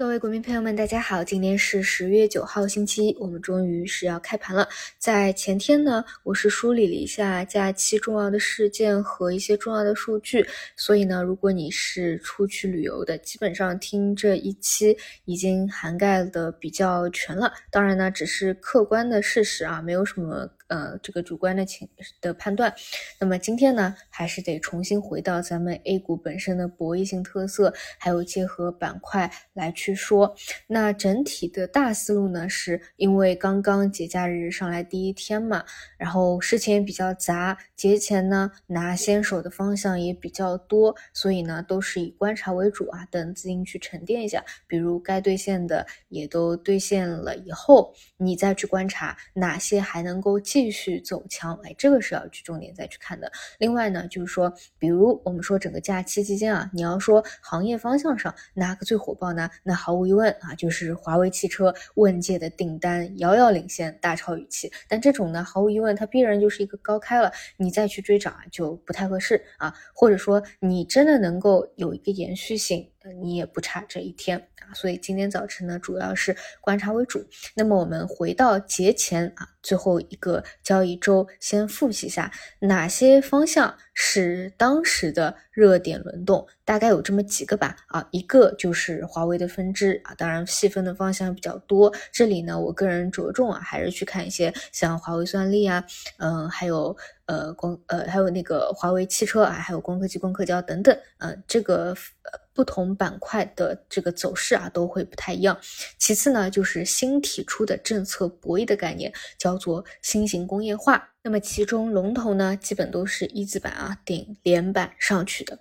各位股民朋友们，大家好，今天是十月九号，星期一，我们终于是要开盘了。在前天呢，我是梳理了一下假期重要的事件和一些重要的数据，所以呢，如果你是出去旅游的，基本上听这一期已经涵盖的比较全了。当然呢，只是客观的事实啊，没有什么呃这个主观的情的判断。那么今天呢，还是得重新回到咱们 A 股本身的博弈性特色，还有结合板块来去。说，那整体的大思路呢，是因为刚刚节假日上来第一天嘛，然后事情也比较杂，节前呢拿先手的方向也比较多，所以呢都是以观察为主啊，等资金去沉淀一下，比如该兑现的也都兑现了以后，你再去观察哪些还能够继续走强，哎，这个是要去重点再去看的。另外呢，就是说，比如我们说整个假期期间啊，你要说行业方向上哪个最火爆呢？那毫无疑问啊，就是华为汽车问界的订单遥遥领先，大超预期。但这种呢，毫无疑问，它必然就是一个高开了，你再去追涨啊，就不太合适啊。或者说，你真的能够有一个延续性。你也不差这一天啊，所以今天早晨呢，主要是观察为主。那么我们回到节前啊，最后一个交易周，先复习一下哪些方向是当时的热点轮动，大概有这么几个吧啊，一个就是华为的分支啊，当然细分的方向比较多。这里呢，我个人着重啊，还是去看一些像华为算力啊，嗯，还有呃光呃还有那个华为汽车啊，还有光刻机、光刻胶等等，嗯，这个呃。不同板块的这个走势啊都会不太一样。其次呢，就是新提出的政策博弈的概念，叫做新型工业化。那么其中龙头呢，基本都是一字板啊顶连板上去的。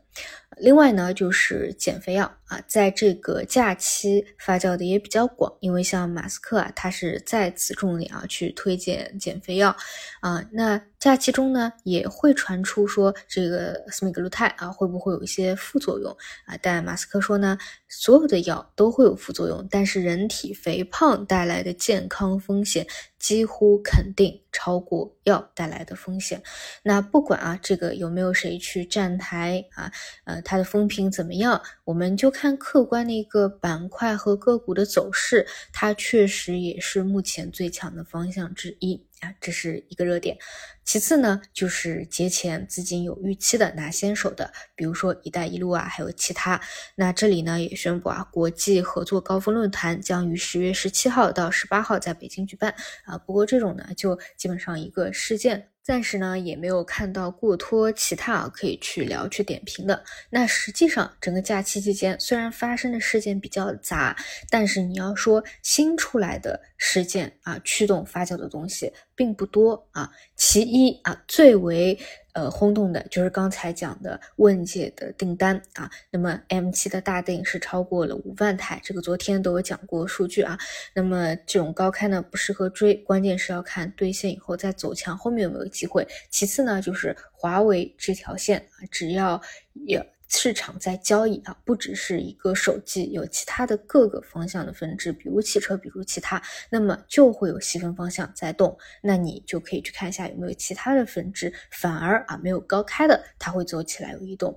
另外呢，就是减肥药啊，在这个假期发酵的也比较广，因为像马斯克啊，他是再次重点啊去推荐减肥药啊。那假期中呢，也会传出说这个斯美格鲁肽啊会不会有一些副作用啊？但马斯克说呢，所有的药都会有副作用，但是人体肥胖带来的健康风险。几乎肯定超过药带来的风险。那不管啊，这个有没有谁去站台啊，呃，它的风评怎么样，我们就看客观的一个板块和个股的走势，它确实也是目前最强的方向之一。啊，这是一个热点。其次呢，就是节前资金有预期的拿先手的，比如说“一带一路”啊，还有其他。那这里呢也宣布啊，国际合作高峰论坛将于十月十七号到十八号在北京举办啊。不过这种呢，就基本上一个事件。暂时呢也没有看到过多其他啊可以去聊去点评的。那实际上整个假期期间，虽然发生的事件比较杂，但是你要说新出来的事件啊驱动发酵的东西并不多啊。其一啊最为。呃，轰动的就是刚才讲的问界的订单啊，那么 M7 的大定是超过了五万台，这个昨天都有讲过数据啊。那么这种高开呢不适合追，关键是要看兑现以后再走强，后面有没有机会。其次呢，就是华为这条线啊，只要也。市场在交易啊，不只是一个手机，有其他的各个方向的分支，比如汽车，比如其他，那么就会有细分方向在动，那你就可以去看一下有没有其他的分支，反而啊没有高开的，它会走起来有异动。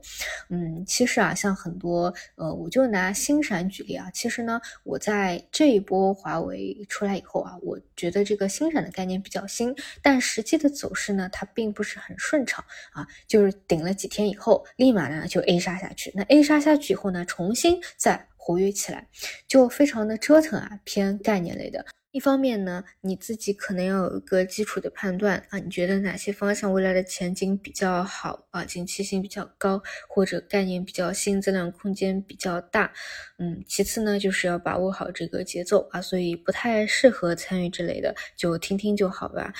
嗯，其实啊，像很多呃，我就拿星闪举例啊，其实呢，我在这一波华为出来以后啊，我觉得这个星闪的概念比较新，但实际的走势呢，它并不是很顺畅啊，就是顶了几天以后，立马呢就 A。杀下去，那 A 杀下去以后呢，重新再活跃起来，就非常的折腾啊，偏概念类的。一方面呢，你自己可能要有一个基础的判断啊，你觉得哪些方向未来的前景比较好啊，景气性比较高，或者概念比较新，增量空间比较大。嗯，其次呢，就是要把握好这个节奏啊，所以不太适合参与之类的，就听听就好吧。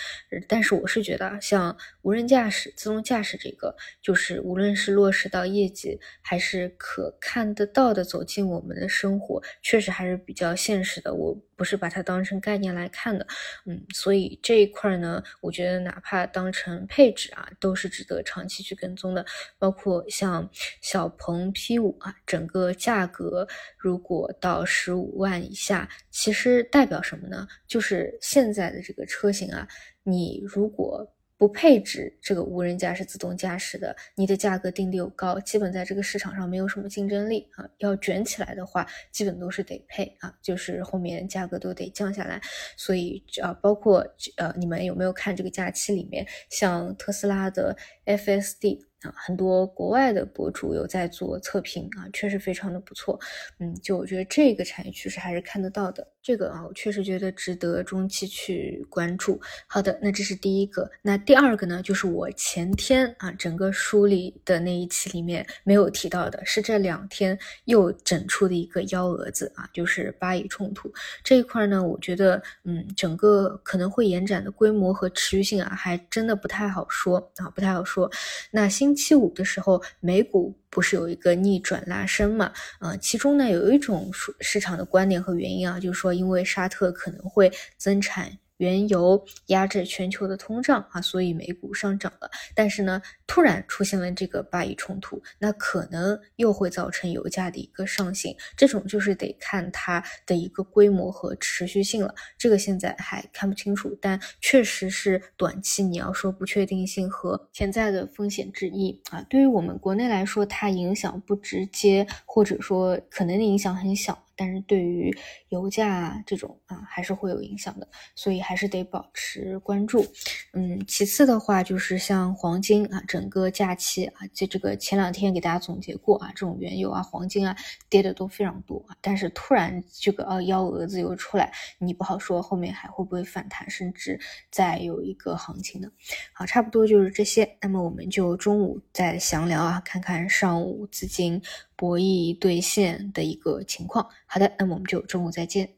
但是我是觉得，像无人驾驶、自动驾驶这个，就是无论是落实到业绩，还是可看得到的走进我们的生活，确实还是比较现实的。我。不是把它当成概念来看的，嗯，所以这一块呢，我觉得哪怕当成配置啊，都是值得长期去跟踪的。包括像小鹏 P5 啊，整个价格如果到十五万以下，其实代表什么呢？就是现在的这个车型啊，你如果不配置这个无人驾驶、自动驾驶的，你的价格定的又高，基本在这个市场上没有什么竞争力啊。要卷起来的话，基本都是得配啊，就是后面价格都得降下来。所以啊，包括呃，你们有没有看这个假期里面，像特斯拉的 FSD？啊，很多国外的博主有在做测评啊，确实非常的不错。嗯，就我觉得这个产业趋势还是看得到的。这个啊，我确实觉得值得中期去关注。好的，那这是第一个。那第二个呢，就是我前天啊，整个梳理的那一期里面没有提到的，是这两天又整出的一个幺蛾子啊，就是巴以冲突这一块呢，我觉得嗯，整个可能会延展的规模和持续性啊，还真的不太好说啊，不太好说。那新星期五的时候，美股不是有一个逆转拉升嘛？呃，其中呢有一种市市场的观点和原因啊，就是说因为沙特可能会增产。原油压制全球的通胀啊，所以美股上涨了。但是呢，突然出现了这个巴以冲突，那可能又会造成油价的一个上行。这种就是得看它的一个规模和持续性了。这个现在还看不清楚，但确实是短期你要说不确定性和潜在的风险之一啊。对于我们国内来说，它影响不直接，或者说可能的影响很小。但是对于油价这种啊，还是会有影响的，所以还是得保持关注。嗯，其次的话就是像黄金啊，整个假期啊，就这个前两天给大家总结过啊，这种原油啊、黄金啊跌的都非常多啊。但是突然这个呃幺蛾子又出来，你不好说后面还会不会反弹，甚至再有一个行情呢？好，差不多就是这些。那么我们就中午再详聊啊，看看上午资金。博弈兑现的一个情况。好的，那么我们就中午再见。